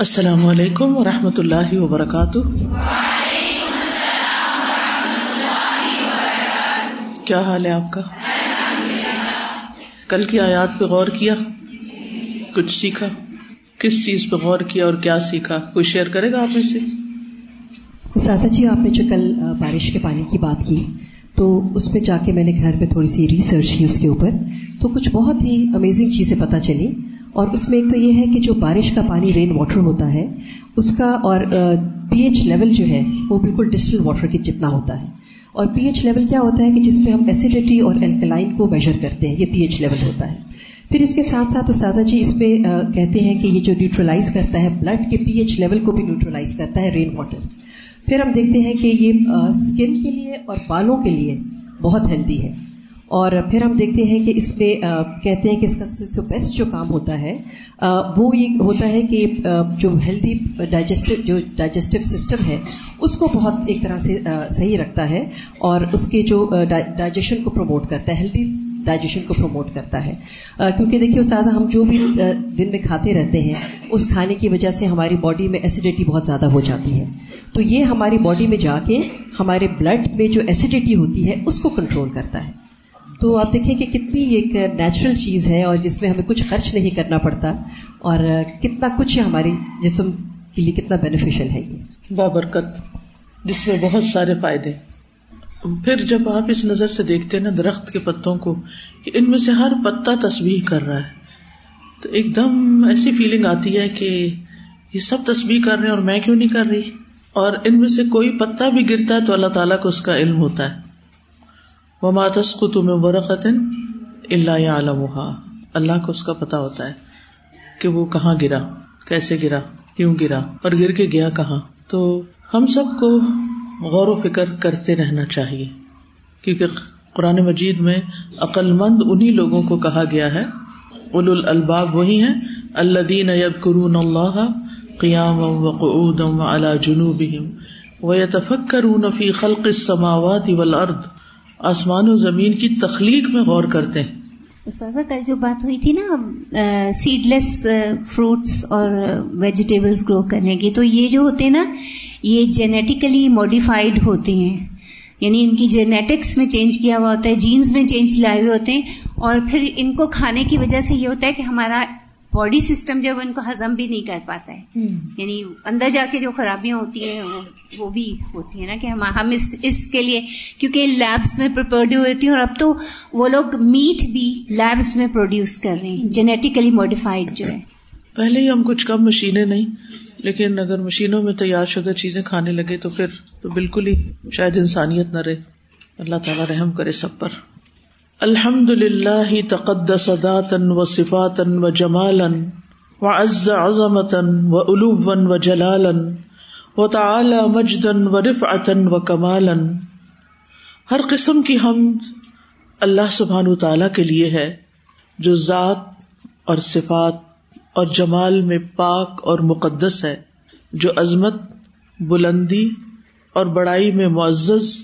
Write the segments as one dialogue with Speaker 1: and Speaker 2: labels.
Speaker 1: السلام علیکم و رحمۃ اللہ وبرکاتہ۔ کیا حال ہے آپ کا؟ کل کی آیات پہ غور کیا؟ کچھ سیکھا؟ کس چیز پہ غور کیا اور کیا سیکھا؟ کوئی شیئر کرے گا آپ سے
Speaker 2: استاذہ جی آپ نے جو کل بارش کے پانی کی بات کی، تو اس پہ جا کے میں نے گھر پہ تھوڑی سی ریسرچ کی اس کے اوپر، تو کچھ بہت ہی امیزنگ چیزیں پتہ چلی۔ اور اس میں ایک تو یہ ہے کہ جو بارش کا پانی رین واٹر ہوتا ہے، اس کا اور پی ایچ لیول جو ہے، وہ بالکل ڈسٹل واٹر کی جتنا ہوتا ہے۔ اور پی ایچ لیول کیا ہوتا ہے کہ جس پہ ہم ایسیڈیٹی اور الکلائن کو میجر کرتے ہیں، یہ پی ایچ لیول ہوتا ہے۔ پھر اس کے ساتھ ساتھ استاذہ جی اس پہ کہتے ہیں کہ یہ جو نیوٹرلائز کرتا ہے بلڈ کے پی ایچ لیول کو بھی نیوٹرلائز کرتا ہے رین واٹر پھر ہم دیکھتے ہیں کہ یہ اسکن کے لیے اور بالوں کے لیے بہت ہیلدی ہے۔ اور پھر ہم دیکھتے ہیں کہ اس میں کہتے ہیں کہ اس کا سب سے بیسٹ جو کام ہوتا ہے وہ یہ ہوتا ہے کہ جو ہیلدی ڈائجسٹو، جو ڈائجسٹو سسٹم ہے، اس کو بہت ایک طرح سے صحیح رکھتا ہے اور اس کے جو ڈائجیشن کو پروموٹ کرتا ہے، ہیلدی ڈائجیشن کو پروموٹ کرتا ہے۔ کیونکہ دیکھیے استاذہ، ہم جو بھی دن میں کھاتے رہتے ہیں، اس کھانے کی وجہ سے ہماری باڈی میں ایسیڈیٹی بہت زیادہ ہو جاتی ہے۔ تو یہ ہماری باڈی میں جا کے ہمارے بلڈ میں جو ایسیڈیٹی ہوتی ہے، اس کو کنٹرول کرتا ہے۔ تو آپ دیکھیں کہ کتنی ایک نیچرل چیز ہے اور جس میں ہمیں کچھ خرچ نہیں کرنا پڑتا اور کتنا کچھ ہماری جسم کے لیے کتنا بینیفیشل ہے یہ۔
Speaker 1: بابرکت، جس میں بہت سارے فائدے۔ پھر جب آپ اس نظر سے دیکھتے ہیں نا درخت کے پتوں کو کہ ان میں سے ہر پتا تصویر کر رہا ہے، تو ایک دم ایسی فیلنگ آتی ہے کہ یہ سب تصویر کر رہے ہیں اور میں کیوں نہیں کر رہی؟ اور ان میں سے کوئی پتا بھی گرتا ہے تو اللہ تعالیٰ کو اس کا علم ہوتا ہے۔ وہ ماتس کو تمہیں برقت اللہ عالم اللہ کو اس کا پتا ہوتا ہے کہ وہ کہاں گرا، کیسے گرا، کیوں گرا، اور گر کے گیا کہاں۔ تو ہم سب کو غور و فکر کرتے رہنا چاہیے، کیونکہ قرآن مجید میں عقل مند انہیں لوگوں کو کہا گیا ہے۔ اول الباب وہی ہیں اللہ دین ید قرون اللہ قیام وقعود علی جنوبہم ویتفکرون فی خلق السماوات والارض۔ آسمان و زمین کی تخلیق میں غور کرتے ہیں۔
Speaker 3: استاذہ کل جو بات ہوئی تھی نا سیڈ لیس فروٹس اور ویجیٹیبلس گرو کرنے کی، تو یہ جو ہوتے ہیں نا، یہ جینیٹیکلی ماڈیفائڈ ہوتے ہیں۔ یعنی ان کی جینیٹکس میں چینج کیا ہوا ہوتا ہے جینس میں چینج لائے ہوئے ہوتے ہیں اور پھر ان کو کھانے کی وجہ سے یہ ہوتا ہے کہ ہمارا باڈی سسٹم جو ان کو ہزم بھی نہیں کر پاتا ہے یعنی اندر جا کے جو خرابیاں ہوتی ہیں وہ بھی ہوتی ہیں نا کہ ہم اس اس کے لیے کیونکہ لیبس میں ہوتی ہیں اور اب تو وہ لوگ میٹ بھی لیبس میں پروڈیوس کر رہے ہیں جینیٹیکلی موڈیفائڈ جو ہے۔
Speaker 1: پہلے ہی ہم کچھ کم مشینیں نہیں لیکن اگر مشینوں میں تیار شدہ چیزیں کھانے لگے تو پھر تو بالکل ہی شاید انسانیت نہ رہے۔ اللہ تعالیٰ رحم کرے سب پر۔ الحمد للہ تقدس ذاتا و صفاتا و جمالا و عز عظمتا و علوا و جلالا و تعالی مجدا و رفعتا و کمالا ہر قسم کی حمد اللہ سبحان و تعالی کے لیے ہے جو ذات اور صفات اور جمال میں پاک اور مقدس ہے، جو عظمت، بلندی اور بڑائی میں معزز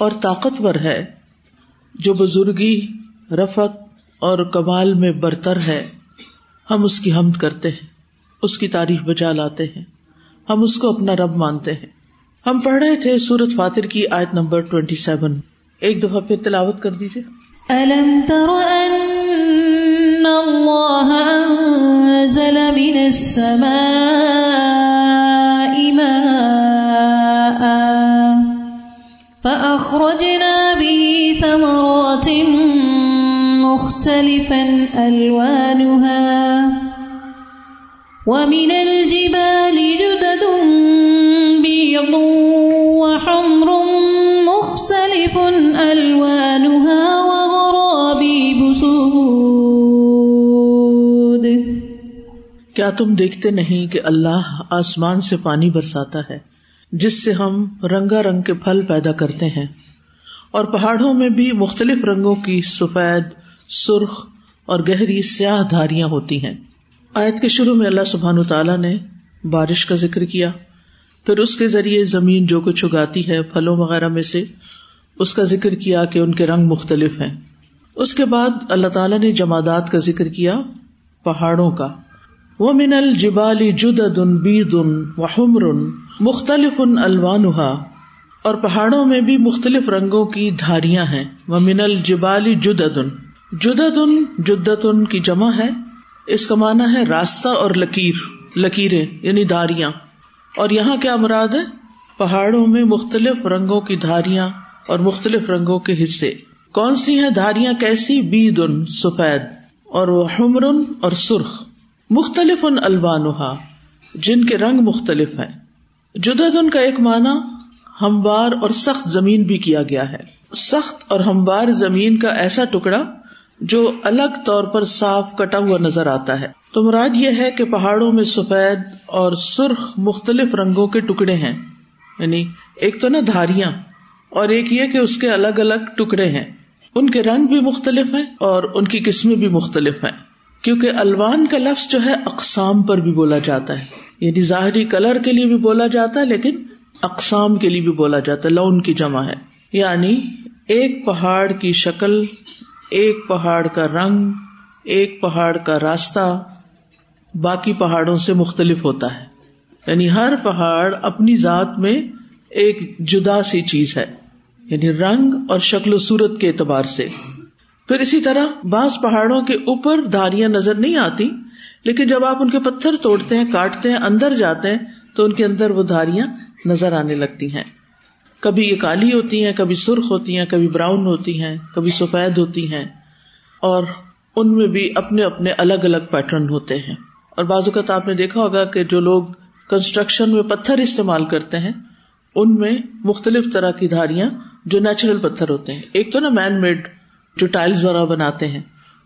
Speaker 1: اور طاقتور ہے۔ جو بزرگی رفت اور کمال میں برتر ہے، ہم اس کی حمد کرتے ہیں، اس کی تعریف بجا لاتے ہیں، ہم اس کو اپنا رب مانتے ہیں۔ ہم پڑھ رہے تھے سورت فاتر کی آیت نمبر ٹوینٹی سیون۔ ایک دفعہ پھر تلاوت کر دیجیے
Speaker 4: فأخرجنا مختلفا ألوانها. ومن الجبال جدد بيض وحمر مختلف ألوانها وغرابيب سود.
Speaker 1: کیا تم دیکھتے نہیں کہ اللہ آسمان سے پانی برساتا ہے، جس سے ہم رنگا رنگ کے پھل پیدا کرتے ہیں، اور پہاڑوں میں بھی مختلف رنگوں کی سفید سرخ اور گہری سیاہ دھاریاں ہوتی ہیں۔ آیت کے شروع میں اللہ سبحان تعالیٰ نے بارش کا ذکر کیا، پھر اس کے ذریعے زمین جو کچھ اگاتی ہے، پھلوں وغیرہ میں سے اس کا ذکر کیا کہ ان کے رنگ مختلف ہیں۔ اس کے بعد اللہ تعالیٰ نے جمادات کا ذکر کیا پہاڑوں کا۔ وہ من الجبالی جدد بید و حمر مختلف الوانها اور پہاڑوں میں بھی مختلف رنگوں کی دھاریاں ہیں۔ وہ من الجبالی جدد جدد جدت کی جمع ہے۔ اس کا معنی ہے راستہ اور لکیر، لکیریں یعنی دھاریاں اور یہاں کیا مراد ہے؟ پہاڑوں میں مختلف رنگوں کی دھاریاں اور مختلف رنگوں کے حصے۔ کون سی ہیں دھاریاں کیسی؟ بید ان سفید۔ اور وہ حمر اور سرخ۔ مختلف ان الوانحا جن کے رنگ مختلف ہیں۔ جدید ان کا ایک معنی ہموار اور سخت زمین بھی کیا گیا ہے۔ سخت اور ہموار زمین کا ایسا ٹکڑا جو الگ طور پر صاف کٹا ہوا نظر آتا ہے۔ تو مراد یہ ہے کہ پہاڑوں میں سفید اور سرخ مختلف رنگوں کے ٹکڑے ہیں۔ یعنی ایک تو نا دھاریاں اور ایک یہ کہ اس کے الگ الگ ٹکڑے ہیں۔ ان کے رنگ بھی مختلف ہیں اور ان کی قسمیں بھی مختلف ہیں۔ کیونکہ الوان کا لفظ جو ہے اقسام پر بھی بولا جاتا ہے۔ یعنی ظاہری کلر کے لیے بھی بولا جاتا ہے لیکن اقسام کے لیے بھی بولا جاتا ہے، لون کی جمع ہے۔ یعنی ایک پہاڑ کی شکل ایک پہاڑ کا رنگ، ایک پہاڑ کا راستہ، باقی پہاڑوں سے مختلف ہوتا ہے۔ یعنی ہر پہاڑ اپنی ذات میں ایک جدا سی چیز ہے۔ یعنی رنگ اور شکل و صورت کے اعتبار سے۔ پھر اسی طرح بعض پہاڑوں کے اوپر دھاریاں نظر نہیں آتی، لیکن جب آپ ان کے پتھر توڑتے ہیں، کاٹتے ہیں، اندر جاتے ہیں، تو ان کے اندر وہ دھاریاں نظر آنے لگتی ہیں۔ کبھی یہ کالی ہوتی ہیں، کبھی سرخ ہوتی ہیں، کبھی براؤن ہوتی ہیں، کبھی سفید ہوتی ہیں اور ان میں بھی اپنے اپنے الگ الگ پیٹرن ہوتے ہیں۔ اور بعض اوقات آپ نے دیکھا ہوگا کہ جو لوگ کنسٹرکشن میں پتھر استعمال کرتے ہیں، ان میں مختلف طرح کی دھاریاں جو نیچرل پتھر ہوتے ہیں۔ ایک تو نا مین میڈ جو ٹائلس وغیرہ بناتے ہیں،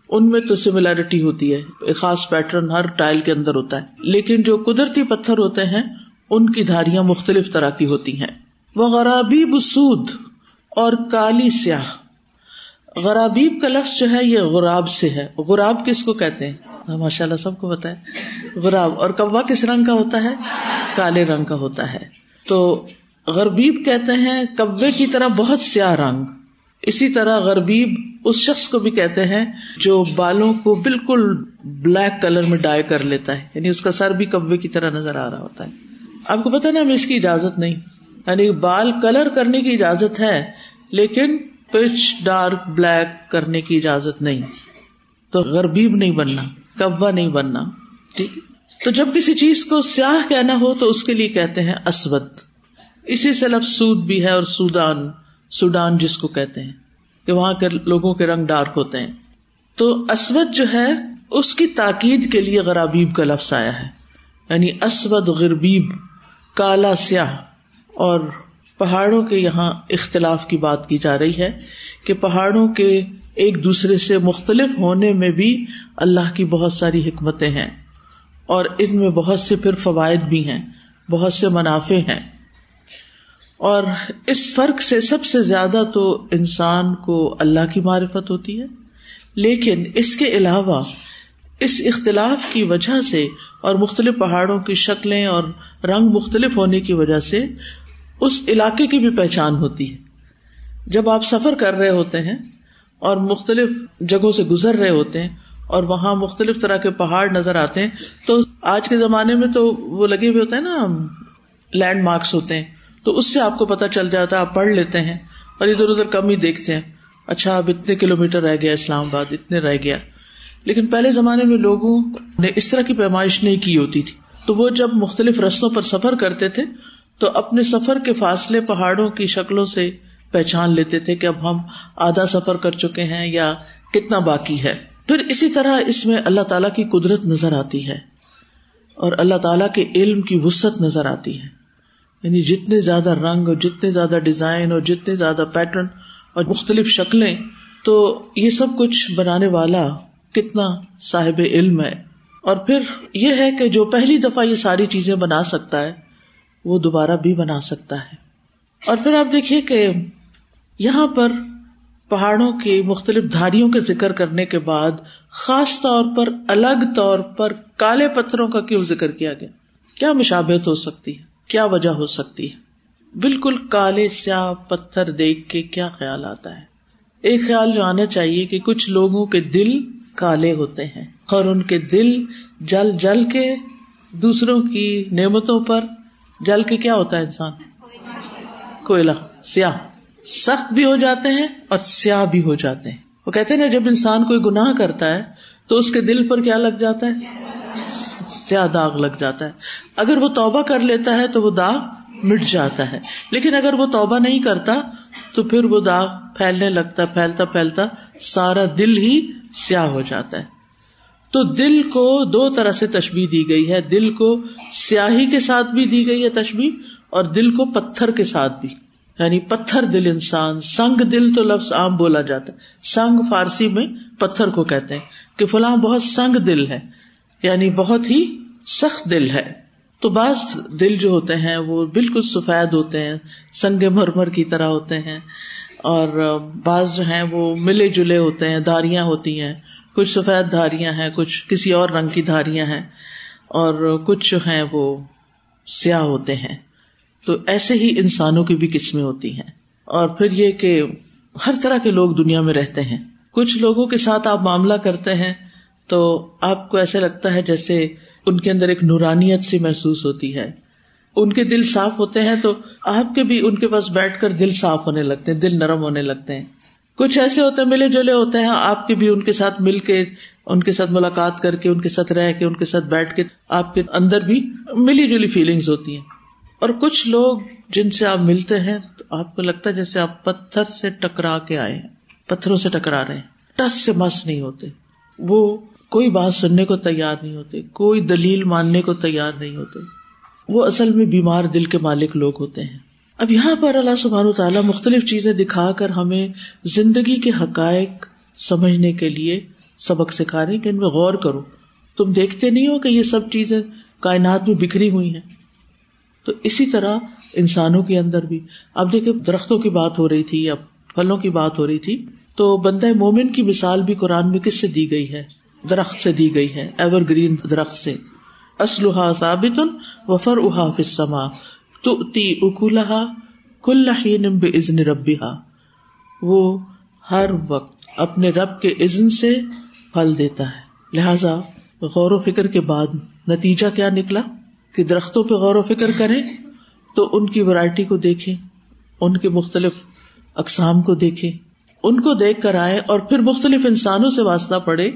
Speaker 1: ان میں تو سملیرٹی ہوتی ہے۔ ایک خاص پیٹرن ہر ٹائل کے اندر ہوتا ہے۔ لیکن جو قدرتی پتھر ہوتے ہیں، ان کی دھاریاں مختلف طرح کی ہوتی ہیں۔ وہ غرابیب سود اور کالی سیاہ۔ غرابیب کا لفظ جو ہے یہ غراب سے ہے۔ غراب کس کو کہتے ہیں؟ ہاں، ماشاء اللہ سب کو پتا ہے۔ غراب۔ اور کبا کس رنگ کا ہوتا ہے؟ کالے رنگ کا ہوتا ہے۔ تو غربیب کہتے ہیں کبے کی طرح بہت سیاہ رنگ۔ اسی طرح غربیب اس شخص کو بھی کہتے ہیں جو بالوں کو بالکل بلیک کلر میں ڈائی کر لیتا ہے۔ یعنی اس کا سر بھی کبے کی طرح نظر آ رہا ہوتا ہے۔ آپ کو پتا نا ہمیں اس کی اجازت نہیں۔ یعنی بال کلر کرنے کی اجازت ہے، لیکن پچ ڈارک بلیک کرنے کی اجازت نہیں۔ تو غربیب نہیں بننا کبا نہیں بننا، ٹھیک تو جب کسی چیز کو سیاہ کہنا ہو تو اس کے لیے کہتے ہیں اسود۔ اسی سے لفظ سود بھی ہے اور سودان، سوڈان جس کو کہتے ہیں، کہ وہاں کے لوگوں کے رنگ ڈارک ہوتے ہیں۔ تو اسود جو ہے، اس کی تاکید کے لیے غرابیب کا لفظ آیا ہے۔ یعنی اسود غربیب، کالا سیاہ۔ اور پہاڑوں کے یہاں اختلاف کی بات کی جا رہی ہے کہ پہاڑوں کے ایک دوسرے سے مختلف ہونے میں بھی اللہ کی بہت ساری حکمتیں ہیں اور ان میں بہت سے پھر فوائد بھی ہیں، بہت سے منافع ہیں۔ اور اس فرق سے سب سے زیادہ تو انسان کو اللہ کی معرفت ہوتی ہے۔ لیکن اس کے علاوہ اس اختلاف کی وجہ سے اور مختلف پہاڑوں کی شکلیں اور رنگ مختلف ہونے کی وجہ سے اس علاقے کی بھی پہچان ہوتی ہے۔ جب آپ سفر کر رہے ہوتے ہیں اور مختلف جگہوں سے گزر رہے ہوتے ہیں اور وہاں مختلف طرح کے پہاڑ نظر آتے ہیں، تو آج کے زمانے میں تو وہ لگے ہوئے ہوتے ہیں نا، لینڈ مارکس ہوتے ہیں۔ تو اس سے آپ کو پتا چل جاتا ہے، آپ پڑھ لیتے ہیں اور ادھر ادھر کم ہی دیکھتے ہیں۔ اچھا اب اتنے کلو میٹر رہ گیا اسلام آباد، اتنے رہ گیا۔ لیکن پہلے زمانے میں لوگوں نے اس طرح کی پیمائش نہیں کی ہوتی تھی۔ تو وہ جب مختلف رستوں پر سفر کرتے تھے تو اپنے سفر کے فاصلے پہاڑوں کی شکلوں سے پہچان لیتے تھے کہ اب ہم آدھا سفر کر چکے ہیں یا کتنا باقی ہے۔ پھر اسی طرح اس میں اللہ تعالیٰ کی قدرت نظر آتی ہے اور اللہ تعالیٰ کے علم کی وسط نظر آتی ہے۔ یعنی جتنے زیادہ رنگ اور جتنے زیادہ ڈیزائن اور جتنے زیادہ پیٹرن اور مختلف شکلیں، تو یہ سب کچھ بنانے والا کتنا صاحب علم ہے۔ اور پھر یہ ہے کہ جو پہلی دفعہ یہ ساری چیزیں بنا سکتا ہے وہ دوبارہ بھی بنا سکتا ہے۔ اور پھر آپ دیکھیے کہ یہاں پر پہاڑوں کے مختلف دھاریوں کے ذکر کرنے کے بعد خاص طور پر الگ طور پر کالے پتھروں کا کیوں ذکر کیا گیا؟ کیا مشابت ہو سکتی ہے؟ کیا وجہ ہو سکتی ہے؟ بالکل کالے سیاہ پتھر دیکھ کے کیا خیال آتا ہے؟ ایک خیال جو آنا چاہیے کہ کچھ لوگوں کے دل کالے ہوتے ہیں اور ان کے دل جل جل کے دوسروں کی نعمتوں پر جل کے کیا ہوتا ہے انسان؟ کوئلہ، سیاہ۔ سخت بھی ہو جاتے ہیں اور سیاہ بھی ہو جاتے ہیں۔ وہ کہتے ہیں نا، جب انسان کوئی گناہ کرتا ہے تو اس کے دل پر کیا لگ جاتا ہے؟ سیاہ داغ لگ جاتا ہے۔ اگر وہ توبہ کر لیتا ہے تو وہ داغ مٹ جاتا ہے۔ لیکن اگر وہ توبہ نہیں کرتا تو پھر وہ داغ پھیلنے لگتا، پھیلتا پھیلتا سارا دل ہی سیاہ ہو جاتا ہے۔ تو دل کو دو طرح سے تشبیح دی گئی ہے۔ دل کو سیاہی کے ساتھ بھی دی گئی ہے تشبیح اور دل کو پتھر کے ساتھ بھی۔ یعنی پتھر دل انسان، سنگ دل تو لفظ عام بولا جاتا ہے۔ سنگ فارسی میں پتھر کو کہتے ہیں کہ فلاں بہت سنگ دل ہے یعنی بہت ہی سخت دل ہے۔ تو بعض دل جو ہوتے ہیں وہ بالکل سفید ہوتے ہیں، سنگ مرمر کی طرح ہوتے ہیں۔ اور بعض جو ہیں وہ ملے جلے ہوتے ہیں، داریاں ہوتی ہیں۔ کچھ سفید دھاریاں ہیں، کچھ کسی اور رنگ کی دھاریاں ہیں اور کچھ جو ہیں وہ سیاہ ہوتے ہیں۔ تو ایسے ہی انسانوں کی بھی قسمیں ہوتی ہیں۔ اور پھر یہ کہ ہر طرح کے لوگ دنیا میں رہتے ہیں۔ کچھ لوگوں کے ساتھ آپ معاملہ کرتے ہیں تو آپ کو ایسے لگتا ہے جیسے ان کے اندر ایک نورانیت سی محسوس ہوتی ہے۔ ان کے دل صاف ہوتے ہیں تو آپ کے بھی ان کے پاس بیٹھ کر دل صاف ہونے لگتے ہیں، دل نرم ہونے لگتے ہیں۔ کچھ ایسے ہوتے ہیں، ملے جلے ہوتے ہیں، آپ کے بھی ان کے ساتھ مل کے، ان کے ساتھ ملاقات کر کے، ان کے ساتھ رہ کے، ان کے ساتھ بیٹھ کے آپ کے اندر بھی ملی جلی فیلنگس ہوتی ہیں۔ اور کچھ لوگ جن سے آپ ملتے ہیں، تو آپ کو لگتا ہے جیسے آپ پتھر سے ٹکرا کے آئے ہیں، پتھروں سے ٹکرا رہے ہیں۔ ٹس سے مس نہیں ہوتے۔ وہ کوئی بات سننے کو تیار نہیں ہوتے، کوئی دلیل ماننے کو تیار نہیں ہوتے۔ وہ اصل میں بیمار دل کے مالک لوگ ہوتے ہیں۔ اب یہاں پر اللہ سبحان تعالیٰ مختلف چیزیں دکھا کر ہمیں زندگی کے حقائق سمجھنے کے لیے سبق سکھا رہے کہ ان میں غور کرو۔ تم دیکھتے نہیں ہو کہ یہ سب چیزیں کائنات میں بکھری ہوئی ہیں۔ تو اسی طرح انسانوں کے اندر بھی۔ اب دیکھے درختوں کی بات ہو رہی تھی اب پھلوں کی بات ہو رہی تھی۔ تو بندہ مومن کی مثال بھی قرآن میں کس سے دی گئی ہے؟ درخت سے دی گئی ہے۔ ایور گرین درخت سے۔ اسلحا ثابت وفر احا تو تی اکولہ کل ازن ربا وہ ہر وقت اپنے رب کے عزن سے پھل دیتا ہے۔ لہذا غور و فکر کے بعد نتیجہ کیا نکلا؟ کہ درختوں پہ غور و فکر کریں تو ان کی ورائٹی کو دیکھیں، ان کے مختلف اقسام کو دیکھیں۔ ان کو دیکھ کر آئے اور پھر مختلف انسانوں سے واسطہ پڑے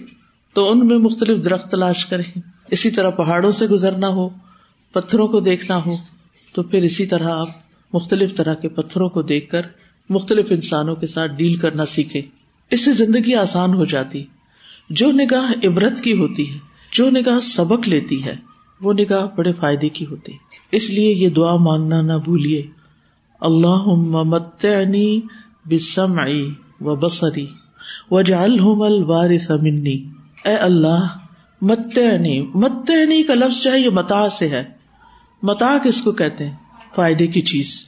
Speaker 1: تو ان میں مختلف درخت تلاش کریں۔ اسی طرح پہاڑوں سے گزرنا ہو، پتھروں کو دیکھنا ہو تو پھر اسی طرح آپ مختلف طرح کے پتھروں کو دیکھ کر مختلف انسانوں کے ساتھ ڈیل کرنا سیکھے اس سے زندگی آسان ہو جاتی۔ جو نگاہ عبرت کی ہوتی ہے، جو نگاہ سبق لیتی ہے، وہ نگاہ بڑے فائدے کی ہوتی۔ اس لیے یہ دعا مانگنا نہ بھولیے۔ اللہ متنی بسمعی و بسری و جال اے اللہ متنی متنی کا لفظ چاہے یہ متا سے ہے۔ متا کس کو کہتے ہیں؟ فائدے کی چیز۔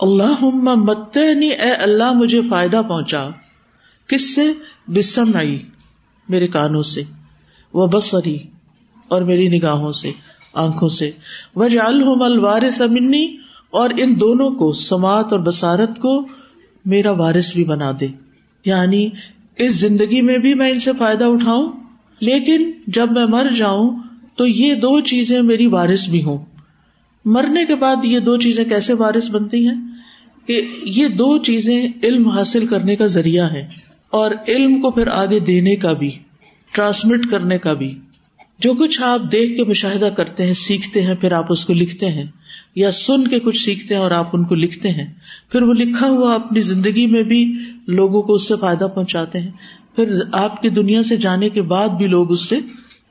Speaker 1: اللہ متنی، اے اللہ مجھے فائدہ پہنچا۔ کس سے؟ بسم آئی میرے کانوں سے۔ وہ بسری اور میری نگاہوں سے، آنکھوں سے۔ وج الوارث منی، اور ان دونوں کو، سماعت اور بسارت کو میرا وارث بھی بنا دے۔ یعنی اس زندگی میں بھی میں ان سے فائدہ اٹھاؤں، لیکن جب میں مر جاؤں، تو یہ دو چیزیں میری وارث بھی ہوں۔ مرنے کے بعد یہ دو چیزیں کیسے وارث بنتی ہیں؟ کہ یہ دو چیزیں علم حاصل کرنے کا ذریعہ ہے اور علم کو پھر آگے دینے کا بھی ٹرانسمٹ کرنے کا بھی۔ جو کچھ آپ دیکھ کے مشاہدہ کرتے ہیں، سیکھتے ہیں، پھر آپ اس کو لکھتے ہیں۔ یا سن کے کچھ سیکھتے ہیں اور آپ ان کو لکھتے ہیں۔ پھر وہ لکھا ہوا اپنی زندگی میں بھی لوگوں کو اس سے فائدہ پہنچاتے ہیں۔ پھر آپ کی دنیا سے جانے کے بعد بھی لوگ اس سے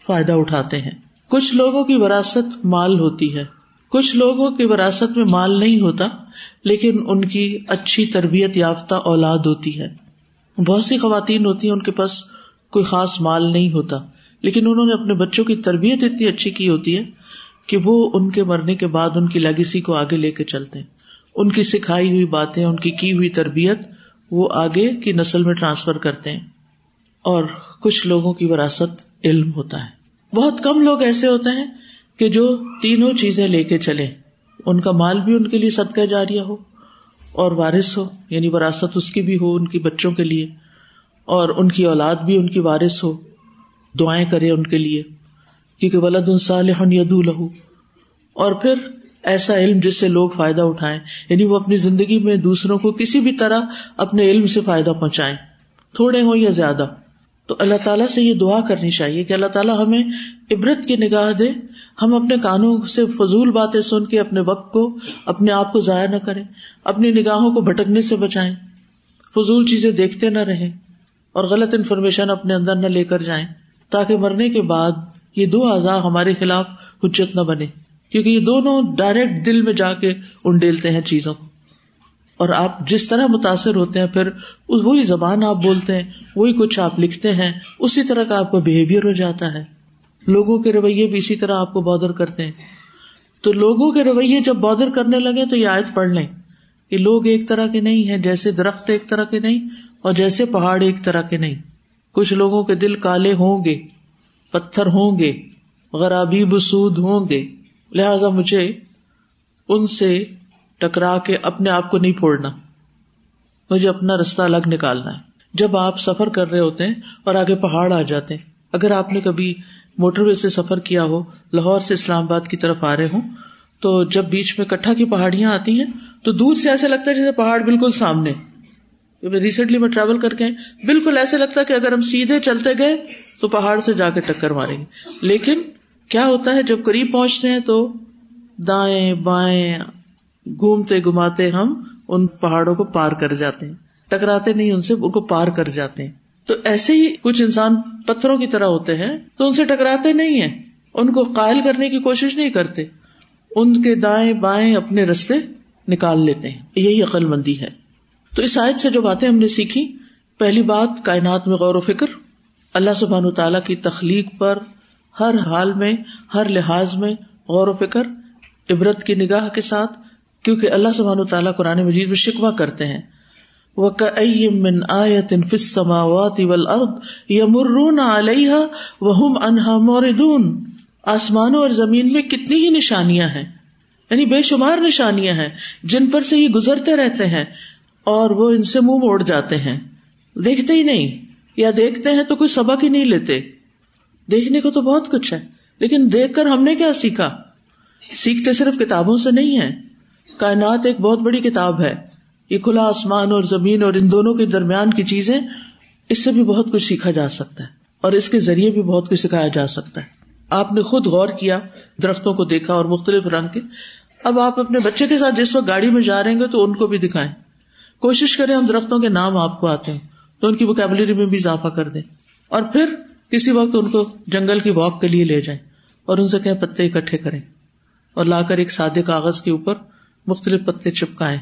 Speaker 1: فائدہ اٹھاتے ہیں۔ کچھ لوگوں کی وراثت مال ہوتی ہے۔ کچھ لوگوں کی وراثت میں مال نہیں ہوتا، لیکن ان کی اچھی تربیت یافتہ اولاد ہوتی ہے۔ بہت سی خواتین ہوتی ہیں، ان کے پاس کوئی خاص مال نہیں ہوتا، لیکن انہوں نے اپنے بچوں کی تربیت اتنی اچھی کی ہوتی ہے کہ وہ ان کے مرنے کے بعد ان کی لیگیسی کو آگے لے کے چلتے ہیں۔ ان کی سکھائی ہوئی باتیں، ان کی کی ہوئی تربیت وہ آگے کی نسل میں ٹرانسفر کرتے ہیں۔ اور کچھ لوگوں کی وراثت علم ہوتا ہے۔ بہت کم لوگ ایسے ہوتے ہیں کہ جو تینوں چیزیں لے کے چلے ان کا مال بھی ان کے لیے صدقہ جاریہ ہو، اور وارث ہو یعنی وراثت اس کی بھی ہو، ان کی بچوں کے لیے، اور ان کی اولاد بھی ان کی وارث ہو، دعائیں کرے ان کے لیے، کیونکہ ولد صالح ید لہو۔ اور پھر ایسا علم جس سے لوگ فائدہ اٹھائیں یعنی وہ اپنی زندگی میں دوسروں کو کسی بھی طرح اپنے علم سے فائدہ پہنچائیں، تھوڑے ہوں یا زیادہ۔ تو اللہ تعالیٰ سے یہ دعا کرنی چاہیے کہ اللہ تعالیٰ ہمیں عبرت کی نگاہ دے، ہم اپنے کانوں سے فضول باتیں سن کے اپنے وقت کو، اپنے آپ کو ضائع نہ کریں، اپنی نگاہوں کو بھٹکنے سے بچائیں۔ فضول چیزیں دیکھتے نہ رہیں اور غلط انفارمیشن اپنے اندر نہ لے کر جائیں تاکہ مرنے کے بعد یہ دو اعضاء ہمارے خلاف حجت نہ بنے۔ کیونکہ یہ دونوں ڈائریکٹ دل میں جا کے انڈیلتے ہیں چیزوں کو۔ اور آپ جس طرح متاثر ہوتے ہیں، پھر وہی زبان آپ بولتے ہیں، وہی کچھ آپ لکھتے ہیں، اسی طرح کا آپ کا بہیویئر ہو جاتا ہے۔ لوگوں کے رویے بھی اسی طرح آپ کو بادر کرتے ہیں۔ تو لوگوں کے رویے جب بادر کرنے لگے تو یہ آیت پڑھ لیں۔ کہ لوگ ایک طرح کے نہیں ہیں، جیسے درخت ایک طرح کے نہیں، اور جیسے پہاڑ ایک طرح کے نہیں۔ کچھ لوگوں کے دل کالے ہوں گے، پتھر ہوں گے، غرابی بسود ہوں گے۔ لہذا مجھے ان سے ٹکرا کے اپنے آپ کو نہیں پھوڑنا۔ مجھے اپنا رستہ الگ نکالنا ہے۔ جب آپ سفر کر رہے ہوتے ہیں اور آگے پہاڑ آ جاتے ہیں، اگر آپ نے کبھی موٹر وے سے سفر کیا ہو، لاہور سے اسلام آباد کی طرف آ رہے ہوں، تو جب بیچ میں کٹھا کی پہاڑیاں آتی ہیں، تو دور سے ایسے لگتا ہے جیسے پہاڑ بالکل سامنے۔ ریسنٹلی میں ٹریول کر کے بالکل ایسے لگتا ہے کہ اگر ہم سیدھے چلتے گئے، تو پہاڑ سے جا کے ٹکر ماریں گے۔ لیکن کیا ہوتا ہے، جب قریب پہنچتے ہیں، تو دائیں، بائیں گھومتے گھماتے ہم ان پہاڑوں کو پار کر جاتے ہیں۔ ٹکراتے نہیں، ان سے ان کو پار کر جاتے ہیں۔ تو ایسے ہی کچھ انسان پتھروں کی طرح ہوتے ہیں تو ان سے ٹکراتے نہیں ہیں۔ ان کو قائل کرنے کی کوشش نہیں کرتے۔ ان کے دائیں بائیں اپنے رستے نکال لیتے ہیں۔ یہی عقل مندی ہے۔ تو اس آیت سے جو باتیں ہم نے سیکھی، پہلی بات، کائنات میں غور و فکر۔ اللہ سبحان تعالیٰ کی تخلیق پر ہر حال میں، ہر لحاظ میں غور و فکر، عبرت کی نگاہ کے ساتھ کیونکہ اللہ سبحان تعالیٰ قرآن مجید میں شکوا کرتے ہیں۔ وہ من آیت سماوات یمرون علیہ وہم انہا موردون آسمانوں اور زمین میں کتنی ہی نشانیاں ہیں یعنی بے شمار نشانیاں ہیں، جن پر سے یہ گزرتے رہتے ہیں اور وہ ان سے منہ موڑ جاتے ہیں۔ دیکھتے ہی نہیں، یا دیکھتے ہیں تو کوئی سبق ہی نہیں لیتے۔ دیکھنے کو تو بہت کچھ ہے، لیکن دیکھ کر ہم نے کیا سیکھا؟ سیکھتے صرف کتابوں سے نہیں ہے کائنات ایک بہت بڑی کتاب ہے۔ یہ کھلا آسمان اور زمین اور ان دونوں کے درمیان کی چیزیں اس سے بھی بہت کچھ سیکھا جا سکتا ہے اور اس کے ذریعے بھی بہت کچھ سکھایا جا سکتا ہے۔ آپ نے خود غور کیا، درختوں کو دیکھا اور مختلف رنگ کے۔ اب آپ اپنے بچے کے ساتھ جس وقت گاڑی میں جا رہے ہیں تو ان کو بھی دکھائیں۔ کوشش کریں ہم درختوں کے نام آپ کو آتے ہیں تو ان کی وکیبلری میں بھی اضافہ کر دیں۔ اور پھر کسی وقت ان کو جنگل کی واک کے لیے لے جائیں اور ان سے کہیں پتے اکٹھے کریں۔ اور لا کر ایک سادے کاغذ کے اوپر مختلف پتے چپکائے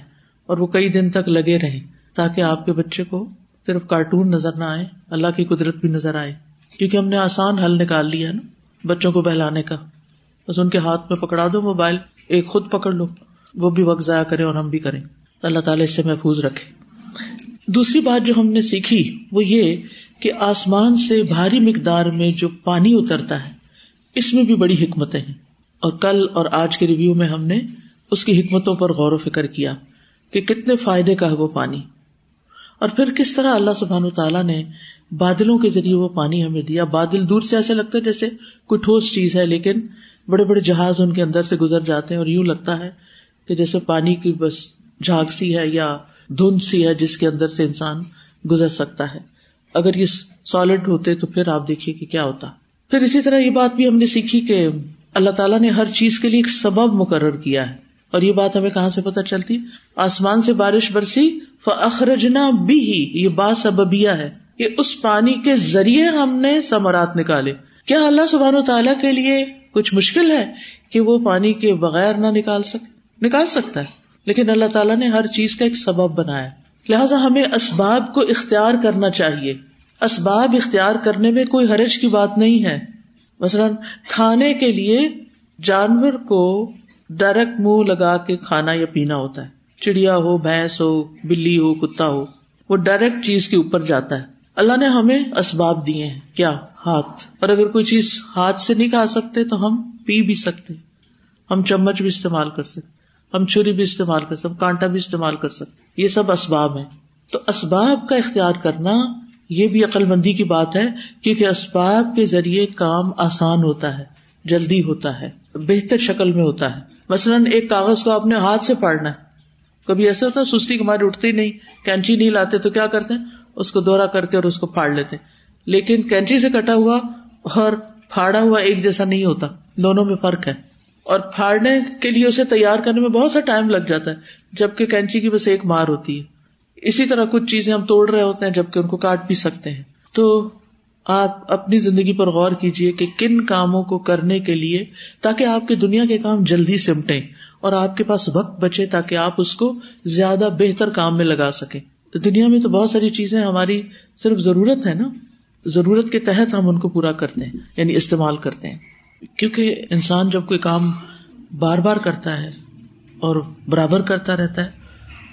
Speaker 1: اور وہ کئی دن تک لگے رہے تاکہ آپ کے بچے کو صرف کارٹون نظر نہ آئے، اللہ کی قدرت بھی نظر آئے۔ کیونکہ ہم نے آسان حل نکال لیا نا، بچوں کو بہلانے کا۔ بس ان کے ہاتھ میں پکڑا دو موبائل، ایک خود پکڑ لو، وہ بھی وقت ضائع کرے اور ہم بھی کریں۔ اللہ تعالیٰ اس سے محفوظ رکھے۔ دوسری بات جو ہم نے سیکھی، وہ یہ کہ آسمان سے بھاری مقدار میں جو پانی اترتا ہے، اس میں بھی بڑی حکمتیں ہیں۔ اور کل اور آج کے ریویو میں ہم نے اس کی حکمتوں پر غور و فکر کیا کہ کتنے فائدے کا ہے وہ پانی۔ اور پھر کس طرح اللہ سبحان تعالیٰ نے بادلوں کے ذریعے وہ پانی ہمیں دیا۔ بادل دور سے ایسے لگتا ہے جیسے کوئی ٹھوس چیز ہے، لیکن بڑے بڑے جہاز ان کے اندر سے گزر جاتے ہیں اور یوں لگتا ہے کہ جیسے پانی کی بس جھاگ سی ہے یا دھند سی ہے جس کے اندر سے انسان گزر سکتا ہے۔ اگر یہ سالڈ ہوتے تو پھر آپ دیکھیے کہ کیا ہوتا۔ پھر اسی طرح یہ بات بھی ہم نے سیکھی کہ اللہ تعالیٰ نے ہر چیز کے لیے ایک سبب مقرر کیا ہے۔ اور یہ بات ہمیں کہاں سے پتہ چلتی؟ آسمان سے بارش برسی فخرجنا بھی یہ با سببیا ہے کہ اس پانی کے ذریعے ہم نے سمرات نکالے۔ کیا اللہ سبحان و تعالیٰ کے لیے کچھ مشکل ہے کہ وہ پانی کے بغیر نہ نکال سکے؟ نکال سکتا ہے، لیکن اللہ تعالیٰ نے ہر چیز کا ایک سبب بنایا۔ لہٰذا ہمیں اسباب کو اختیار کرنا چاہیے۔ اسباب اختیار کرنے میں کوئی حرج کی بات نہیں ہے۔ مثلاً کھانے کے لیے جانور کو ڈائریکٹ منہ لگا کے کھانا یا پینا ہوتا ہے۔ چڑیا ہو، بھینس ہو، بلی ہو، کتا ہو، وہ ڈائریکٹ چیز کے اوپر جاتا ہے۔ اللہ نے ہمیں اسباب دیے ہیں، کیا؟ ہاتھ۔ اور اگر کوئی چیز ہاتھ سے نہیں کھا سکتے تو ہم پی بھی سکتے۔ ہم چمچ بھی استعمال کر سکتے۔ ہم چھری بھی استعمال کر سکتے۔ ہم کانٹا بھی استعمال کر سکتے۔ یہ سب اسباب ہیں۔ تو اسباب کا اختیار کرنا یہ بھی عقل مندی کی بات ہے کیونکہ اسباب کے ذریعے کام آسان ہوتا ہے، جلدی ہوتا ہے۔ بہتر شکل میں ہوتا ہے۔ مثلاً ایک کاغذ کو اپنے ہاتھ سے پڑھنا ہے۔ کبھی ایسا ہوتا ہے سستی کماری اٹھتی نہیں، کینچی نہیں لاتے تو کیا کرتے ہیں؟ اس کو دورا کر کے اور اس کو پھاڑ لیتے۔ لیکن کینچی سے کٹا ہوا اور پھاڑا ہوا ایک جیسا نہیں ہوتا۔ دونوں میں فرق ہے۔ اور پھاڑنے کے لیے اسے تیار کرنے میں بہت سا ٹائم لگ جاتا ہے، جبکہ کینچی کی بس ایک مار ہوتی ہے۔ اسی طرح کچھ چیزیں ہم توڑ رہے ہوتے ہیں جبکہ ان کو کاٹ بھی سکتے ہیں۔ تو آپ اپنی زندگی پر غور کیجیے کہ کن کاموں کو کرنے کے لیے تاکہ آپ کی دنیا کے کام جلدی سمٹے اور آپ کے پاس وقت بچے تاکہ آپ اس کو زیادہ بہتر کام میں لگا سکیں۔ دنیا میں تو بہت ساری چیزیں ہماری صرف ضرورت ہے نا؟ ضرورت کے تحت ہم ان کو پورا کرتے ہیں یعنی استعمال کرتے ہیں۔ کیونکہ انسان جب کوئی کام بار بار کرتا ہے اور برابر کرتا رہتا ہے،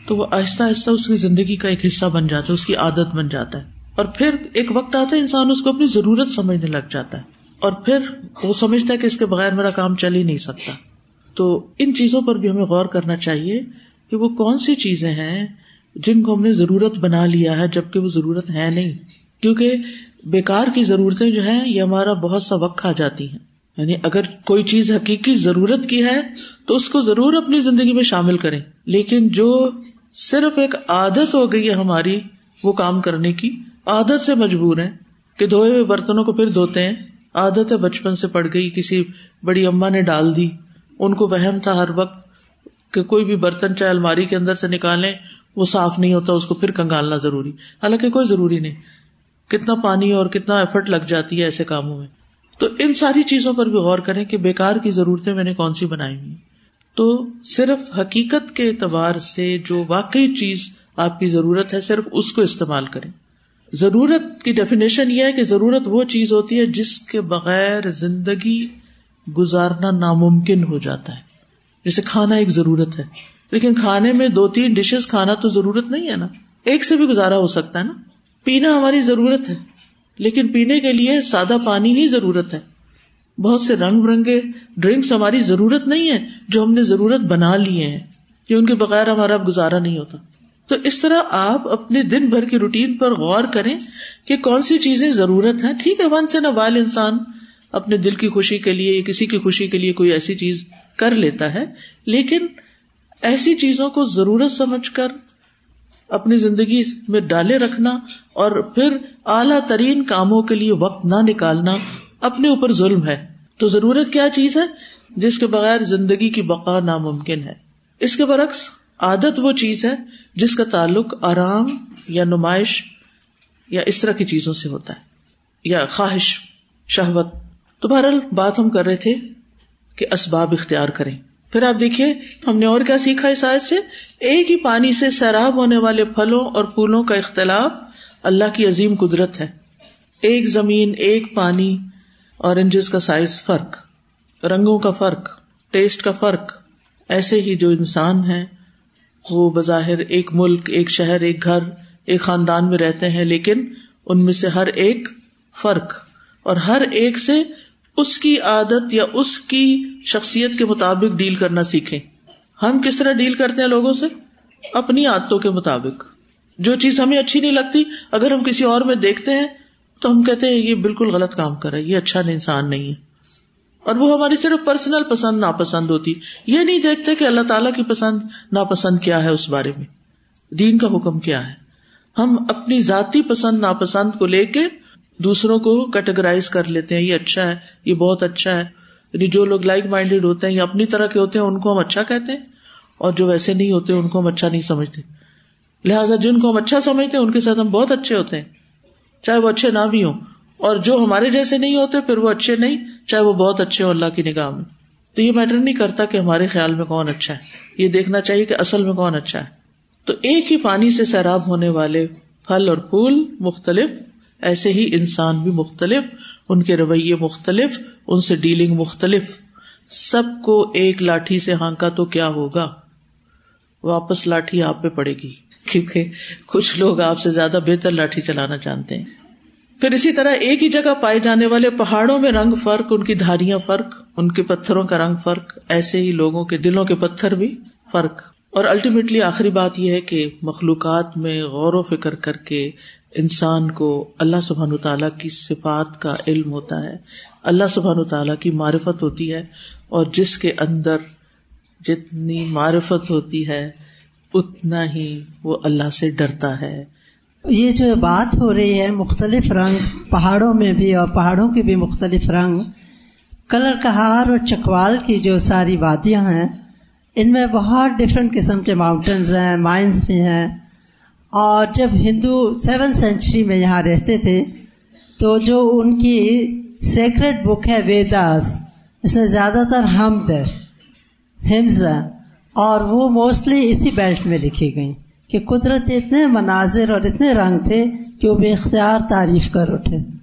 Speaker 1: تو وہ آہستہ آہستہ اس کی زندگی کا ایک حصہ بن جاتا ہے، اس کی عادت بن جاتا ہے۔ اور پھر ایک وقت آتا ہے، انسان اس کو اپنی ضرورت سمجھنے لگ جاتا ہے۔ اور پھر وہ سمجھتا ہے کہ اس کے بغیر میرا کام چل ہی نہیں سکتا۔ تو ان چیزوں پر بھی ہمیں غور کرنا چاہیے کہ وہ کون سی چیزیں ہیں جن کو ہم نے ضرورت بنا لیا ہے، جبکہ وہ ضرورت ہے نہیں۔ کیونکہ بیکار کی ضرورتیں جو ہیں، یہ ہمارا بہت سا وقت کھا جاتی ہیں۔ یعنی اگر کوئی چیز حقیقی ضرورت کی ہے، تو اس کو ضرور اپنی زندگی میں شامل کریں۔ لیکن جو صرف ایک عادت ہو گئی ہے ہماری، وہ کام کرنے کی عادت سے مجبور ہے کہ دھوئے ہوئے برتنوں کو پھر دھوتے ہیں۔ عادت ہے بچپن سے پڑ گئی کسی بڑی اما نے ڈال دی۔ ان کو وہم تھا ہر وقت کہ کوئی بھی برتن چاہے الماری کے اندر سے نکالے وہ صاف نہیں ہوتا، اس کو پھر کنگالنا ضروری۔ حالانکہ کوئی ضروری نہیں۔ کتنا پانی اور کتنا ایفرٹ لگ جاتی ہے ایسے کاموں میں۔ تو ان ساری چیزوں پر بھی غور کریں کہ بےکار کی ضرورتیں میں نے کون سی بنائی ہوئی تو صرف حقیقت کے اعتبار سے جو واقعی چیز آپ کی ضرورت ہے، صرف اس کو استعمال کریں۔ ضرورت کی ڈیفینیشن یہ ہے کہ ضرورت وہ چیز ہوتی ہے جس کے بغیر زندگی گزارنا ناممکن ہو جاتا ہے۔ جیسے کھانا ایک ضرورت ہے، لیکن کھانے میں دو تین ڈشز کھانا تو ضرورت نہیں ہے نا۔ ایک سے بھی گزارا ہو سکتا ہے نا۔ پینا ہماری ضرورت ہے، لیکن پینے کے لیے سادہ پانی ہی ضرورت ہے۔ بہت سے رنگ برنگے ڈرنکس ہماری ضرورت نہیں ہے جو ہم نے ضرورت بنا لیے ہیں، کہ ان کے بغیر ہمارا گزارا نہیں ہوتا۔ تو اس طرح آپ اپنے دن بھر کی روٹین پر غور کریں کہ کون سی چیزیں ضرورت ہیں۔ ٹھیک ہے ون سے نہ وائل انسان اپنے دل کی خوشی کے لیے یا کسی کی خوشی کے لیے کوئی ایسی چیز کر لیتا ہے، لیکن ایسی چیزوں کو ضرورت سمجھ کر اپنی زندگی میں ڈالے رکھنا اور پھر اعلی ترین کاموں کے لیے وقت نہ نکالنا اپنے اوپر ظلم ہے۔ تو ضرورت کیا چیز ہے؟ جس کے بغیر زندگی کی بقا ناممکن ہے۔ اس کے برعکس عادت وہ چیز ہے جس کا تعلق آرام یا نمائش یا اس طرح کی چیزوں سے ہوتا ہے، یا خواہش، شہوت۔ تو بہرحال بات ہم کر رہے تھے کہ اسباب اختیار کریں۔ پھر آپ دیکھیے، ہم نے اور کیا سیکھا اس آیت سے؟ ایک ہی پانی سے سیراب ہونے والے پھلوں اور پھولوں کا اختلاف اللہ کی عظیم قدرت ہے۔ ایک زمین، ایک پانی اور کا سائز فرق، رنگوں کا فرق، ٹیسٹ کا فرق، ایسے ہی جو انسان ہے وہ بظاہر ایک ملک، ایک شہر، ایک گھر، ایک خاندان میں رہتے ہیں، لیکن ان میں سے ہر ایک فرق اور ہر ایک سے اس کی عادت یا اس کی شخصیت کے مطابق ڈیل کرنا سیکھے ہم کس طرح ڈیل کرتے ہیں لوگوں سے؟ اپنی عادتوں کے مطابق۔ جو چیز ہمیں اچھی نہیں لگتی، اگر ہم کسی اور میں دیکھتے ہیں تو ہم کہتے ہیں، یہ بالکل غلط کام کر رہا ہے، یہ اچھا انسان نہیں ہے۔ اور وہ ہماری صرف پرسنل پسند ناپسند ہوتی۔ یہ نہیں دیکھتے کہ اللہ تعالیٰ کی پسند ناپسند کیا ہے اس بارے میں۔ دین کا حکم کیا ہے؟ ہم اپنی ذاتی پسند ناپسند کو لے کے دوسروں کو کیٹیگرائز کر لیتے ہیں، یہ اچھا ہے، یہ بہت اچھا ہے۔ یعنی جو لوگ لائک مائنڈیڈ ہوتے ہیں یا اپنی طرح کے ہوتے ہیں، ان کو ہم اچھا کہتے ہیں۔ اور جو ویسے نہیں ہوتے، ان کو ہم اچھا نہیں سمجھتے۔ لہٰذا جن کو ہم اچھا سمجھتے ہیں، ان کے ساتھ ہم بہت اچھے ہوتے ہیں۔ چاہے وہ اچھے نہ بھی ہوں۔ اور جو ہمارے جیسے نہیں ہوتے، پھر وہ اچھے نہیں، چاہے وہ بہت اچھے ہوں، اللہ کی نگاہ میں۔ تو یہ میٹر نہیں کرتا کہ ہمارے خیال میں کون اچھا ہے۔ یہ دیکھنا چاہیے کہ اصل میں کون اچھا ہے۔ تو ایک ہی پانی سے سیراب ہونے والے پھل اور پھول مختلف، ایسے ہی انسان بھی مختلف، ان کے رویے مختلف، ان سے ڈیلنگ مختلف۔ سب کو ایک لاٹھی سے ہانکا تو کیا ہوگا؟ واپس لاٹھی آپ پہ پڑے گی۔ کیونکہ کچھ لوگ آپ سے زیادہ بہتر لاٹھی چلانا جانتے ہیں۔ پھر اسی طرح ایک ہی جگہ پائے جانے والے پہاڑوں میں رنگ فرق، ان کی دھاریاں فرق، ان کے پتھروں کا رنگ فرق، ایسے ہی لوگوں کے دلوں کے پتھر بھی فرق۔ اور الٹیمیٹلی آخری بات یہ ہے کہ مخلوقات میں غور و فکر کر کے انسان کو اللہ سبحان تعالیٰ کی صفات کا علم ہوتا ہے۔ اللہ سبحان تعالیٰ کی معرفت ہوتی ہے اور جس کے اندر جتنی معرفت ہوتی ہے، اتنا ہی وہ اللہ سے ڈرتا ہے۔
Speaker 5: یہ جو بات ہو رہی ہے مختلف رنگ، پہاڑوں میں بھی اور پہاڑوں کے بھی مختلف رنگ، کلر کہار اور چکوال کی جو ساری وادیاں ہیں، ان میں بہت ڈفرینٹ قسم کے ماؤنٹینز ہیں مائنس بھی ہیں۔ اور جب ہندو سیون سینچری میں یہاں رہتے تھے، تو جو ان کی سیکرٹ بک ہے ویداس اس میں زیادہ تر حمد ہے، ہمز ہے اور وہ موسٹلی اسی بیلٹ میں لکھی گئی کہ قدرت اتنے مناظر اور اتنے رنگ تھے کہ وہ بے اختیار تعریف کر اٹھے۔